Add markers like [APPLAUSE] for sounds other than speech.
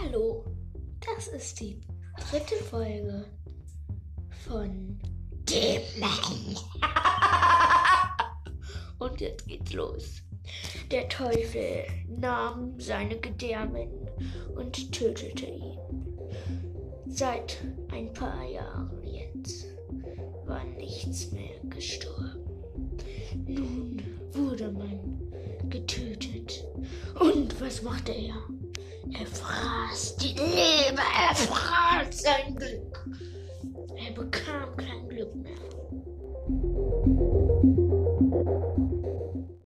Hallo, das ist die dritte Folge von Dämon. [LAUGHS] Und jetzt geht's los. Der Teufel nahm seine Gedärmen und tötete ihn. Seit ein paar Jahren jetzt war nichts mehr gestorben. Nun wurde man getötet. Und was machte er? prahlt sein Glück.